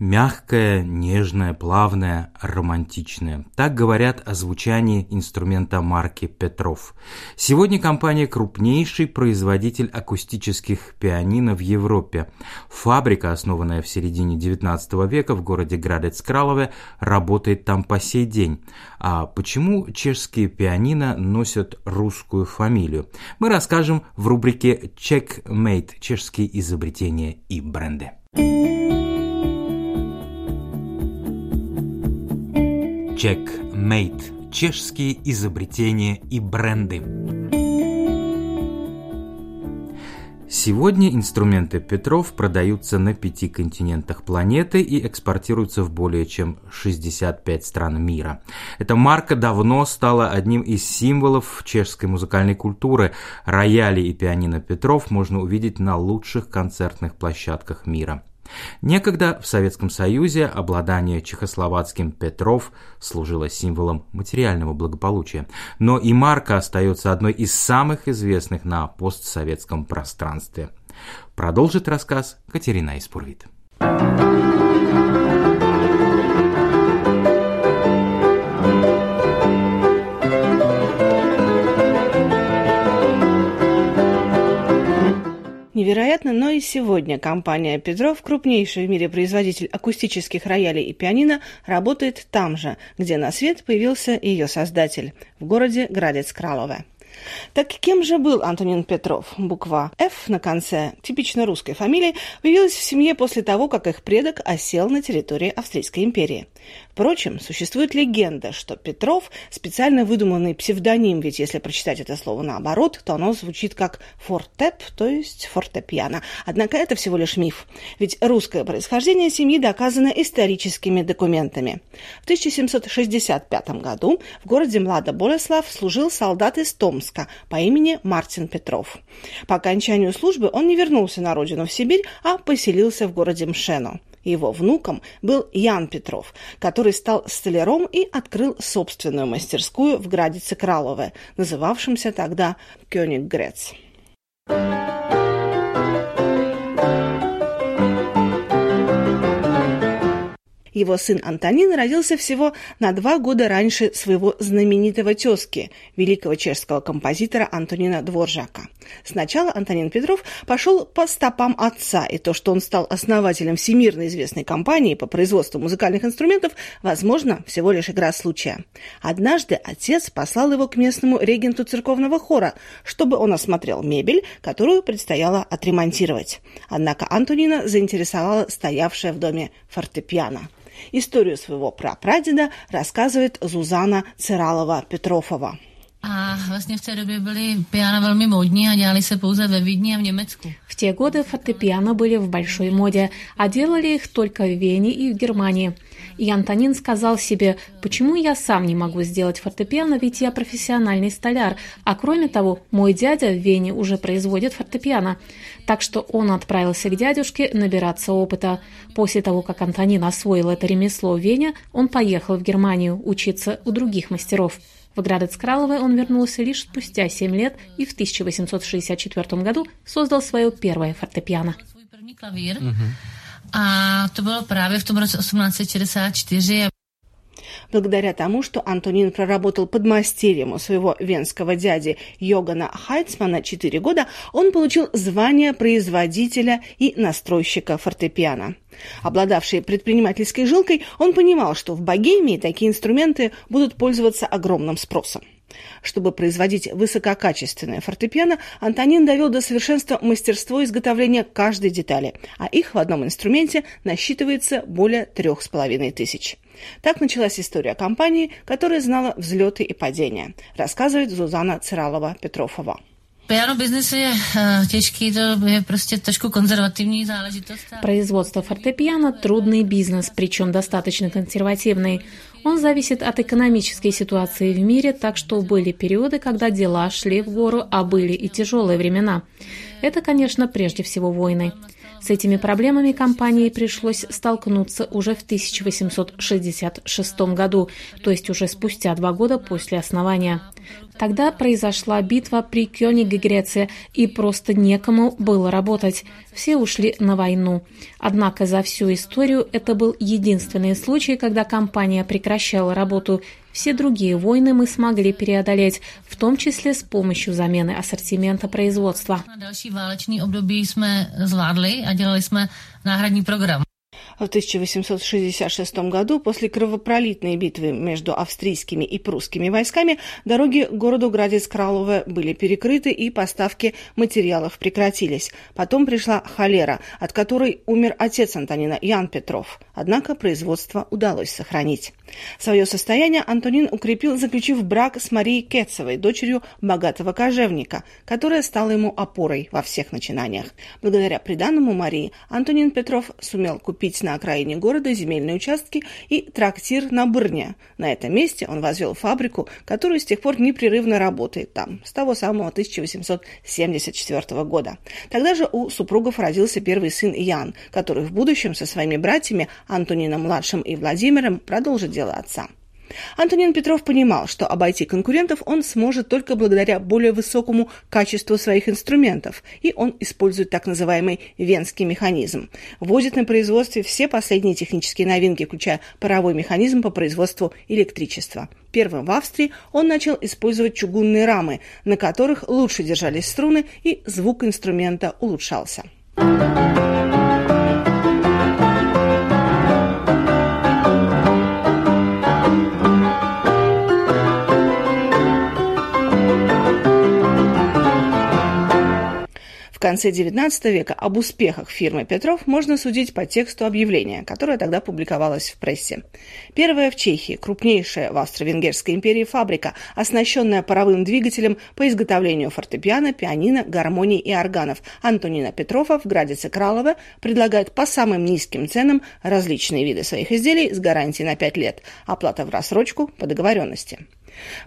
Мягкое, нежное, плавное, романтичное. Так говорят о звучании инструмента марки Петров. Сегодня компания крупнейший производитель акустических пианино в Европе. Фабрика, основанная в середине XIX века в городе Градец-Кралове, работает там по сей день. А почему чешские пианино носят русскую фамилию? Мы расскажем в рубрике «Checkmate. Чешские изобретения и бренды». Checkmate – чешские изобретения и бренды. Сегодня инструменты Петров продаются на пяти континентах планеты и экспортируются в более чем 65 стран мира. Эта марка давно стала одним из символов чешской музыкальной культуры. Рояли и пианино Петров можно увидеть на лучших концертных площадках мира. Некогда в Советском Союзе обладание чехословацким Петров служило символом материального благополучия, но и марка остается одной из самых известных на постсоветском пространстве. Продолжит рассказ Катерина Испурвит. Невероятно, но и сегодня компания Петров, крупнейший в мире производитель акустических роялей и пианино, работает там же, где на свет появился ее создатель, в городе Градец-Кралове. Так кем же был Антонин Петров? Буква «Ф» на конце, типично русской фамилии, появилась в семье после того, как их предок осел на территории Австрийской империи. Впрочем, существует легенда, что Петров – специально выдуманный псевдоним, ведь если прочитать это слово наоборот, то оно звучит как «фортеп», то есть «фортепиано». Однако это всего лишь миф, ведь русское происхождение семьи доказано историческими документами. В 1765 году в городе Млада-Болеслав служил солдат из Томска по имени Мартин Петров. По окончанию службы он не вернулся на родину в Сибирь, а поселился в городе Мшено. Его внуком был Ян Петров, который стал столяром и открыл собственную мастерскую в Градице Кралове, называвшемся тогда Кёниг Его сын Антонин родился всего на два года раньше своего знаменитого тезки, великого чешского композитора Антонина Дворжака. Сначала Антонин Петров пошел по стопам отца, и то, что он стал основателем всемирно известной компании по производству музыкальных инструментов, возможно, всего лишь игра случая. Однажды отец послал его к местному регенту церковного хора, чтобы он осмотрел мебель, которую предстояло отремонтировать. Однако Антонина заинтересовала стоявшая в доме фортепиано. Историю своего прапрадеда рассказывает Зузана Циралова-Петрофова. A vlastně v té době byly piana velmi módní a dělali se pouze ve Vídni a v Německu. В те годы фортепиано были в большой моде, а делали их только в Вене и в Германии. И Антонин сказал себе, почему я сам не могу сделать фортепиано, ведь я профессиональный столяр, а кроме того, мой дядя в Вене уже производит фортепиано. Так что он отправился к дядюшке набираться опыта. После того, как Антонин освоил это ремесло в Вене, он поехал в Германию учиться у других мастеров. В Градец-Кралове он вернулся лишь спустя 7 лет и в 1864 году создал свое первое фортепиано. A to bylo právě v tom roce 1864. Благодаря тому, что Антонин проработал подмастерьем у своего венского дяди Йогана Хайцмана 4 года, он получил звание производителя и настройщика фортепиано. Обладавший предпринимательской жилкой, он понимал, что в Богемии такие инструменты будут пользоваться огромным спросом. Чтобы производить высококачественное фортепиано, Антонин довел до совершенства мастерство изготовления каждой детали, а их в одном инструменте насчитывается более трех с половиной тысяч. Так началась история компании, которая знала взлеты и падения, рассказывает Зузана Циралова-Петрофова. Piano business je uh, těžký, to je prostě. Производство фортепиано – трудный бизнес, причем достаточно консервативный. Он зависит от экономической ситуации в мире, так что были периоды, когда дела шли в гору, а были и тяжелые времена. Это, конечно, прежде всего войны. С этими проблемами компании пришлось столкнуться уже в 1866 году, то есть уже спустя два года после основания. Тогда произошла битва при Кёниге, Греция, и просто некому было работать. Все ушли на войну. Однако за всю историю это был единственный случай, когда компания прекращала работу. Все другие войны мы смогли преодолеть, в том числе с помощью замены ассортимента производства. Na В 1866 году, после кровопролитной битвы между австрийскими и прусскими войсками, дороги городу Градец-Кралове были перекрыты и поставки материалов прекратились. Потом пришла холера, от которой умер отец Антонина Ян Петров. Однако производство удалось сохранить. Свое состояние Антонин укрепил, заключив брак с Марией Кетцевой, дочерью богатого кожевника, которая стала ему опорой во всех начинаниях. Благодаря приданному Марии Антонин Петров сумел купить на окраине города земельные участки и трактир на Брне. На этом месте он возвел фабрику, которая с тех пор непрерывно работает там, с того самого 1874 года. Тогда же у супругов родился первый сын Ян, который в будущем со своими братьями Антонином-младшим и Владимиром продолжит дело отца. Антонин Петров понимал, что обойти конкурентов он сможет только благодаря более высокому качеству своих инструментов, и он использует так называемый венский механизм. Вводит на производстве все последние технические новинки, включая паровой механизм по производству электричества. Первым в Австрии он начал использовать чугунные рамы, на которых лучше держались струны и звук инструмента улучшался. Конце XIX века об успехах фирмы Петров можно судить по тексту объявления, которое тогда публиковалось в прессе. Первая в Чехии, крупнейшая в Австро-Венгерской империи фабрика, оснащенная паровым двигателем по изготовлению фортепиано, пианино, гармоний и органов Антонина Петрова в Градице Кралове предлагает по самым низким ценам различные виды своих изделий с гарантией на 5 лет, оплата в рассрочку по договоренности.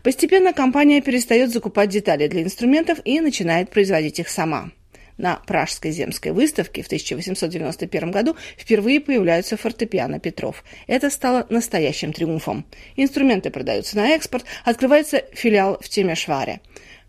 Постепенно компания перестает закупать детали для инструментов и начинает производить их сама. На Пражской земской выставке в 1891 году впервые появляются фортепиано Петров. Это стало настоящим триумфом. Инструменты продаются на экспорт, открывается филиал в Темешваре.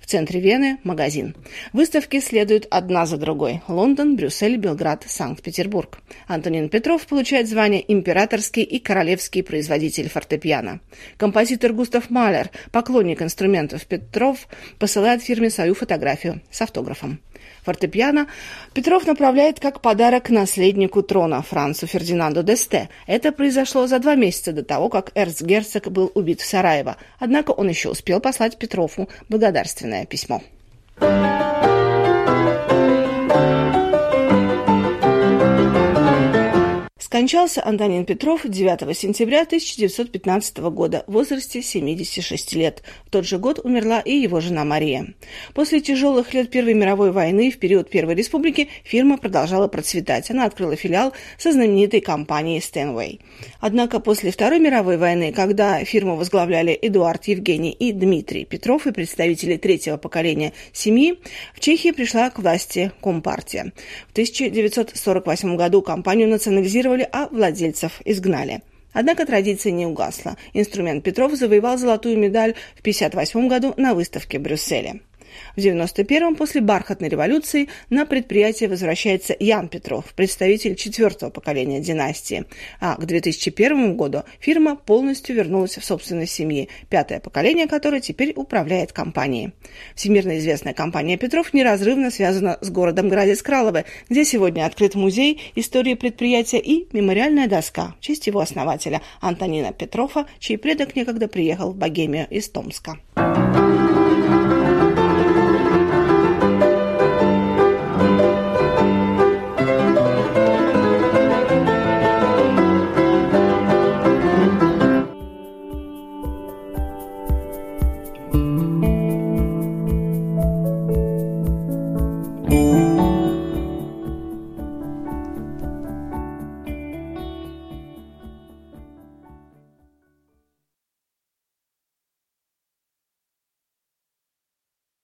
В центре Вены – магазин. Выставки следуют одна за другой. Лондон, Брюссель, Белград, Санкт-Петербург. Антонин Петров получает звание императорский и королевский производитель фортепиано. Композитор Густав Малер, поклонник инструментов Петров, посылает фирме свою фотографию с автографом фортепиано Петров направляет как подарок наследнику трона Францу Фердинанду Десте. Это произошло за два месяца до того, как эрцгерцог был убит в Сараево. Однако он еще успел послать Петрову благодарственное письмо. Скончался Антонин Петров 9 сентября 1915 года в возрасте 76 лет. В тот же год умерла и его жена Мария. После тяжелых лет Первой мировой войны в период Первой республики фирма продолжала процветать. Она открыла филиал со знаменитой компанией Стэнвей. Однако после Второй мировой войны, когда фирму возглавляли Эдуард Евгений и Дмитрий Петров и представители третьего поколения семьи, в Чехии пришла к власти Компартия. В 1948 году компанию национализировали а владельцев изгнали. Однако традиция не угасла. Инструмент Петров завоевал золотую медаль в 1958 году на выставке в Брюсселе. В 91-м, после бархатной революции, на предприятие возвращается Ян Петров, представитель четвертого поколения династии. А к 2001 году фирма полностью вернулась в собственность семьи, пятое поколение которой теперь управляет компанией. Всемирно известная компания Петров неразрывно связана с городом Градец-Кралове, где сегодня открыт музей истории предприятия и мемориальная доска в честь его основателя Антонина Петрова, чей предок некогда приехал в Богемию из Томска.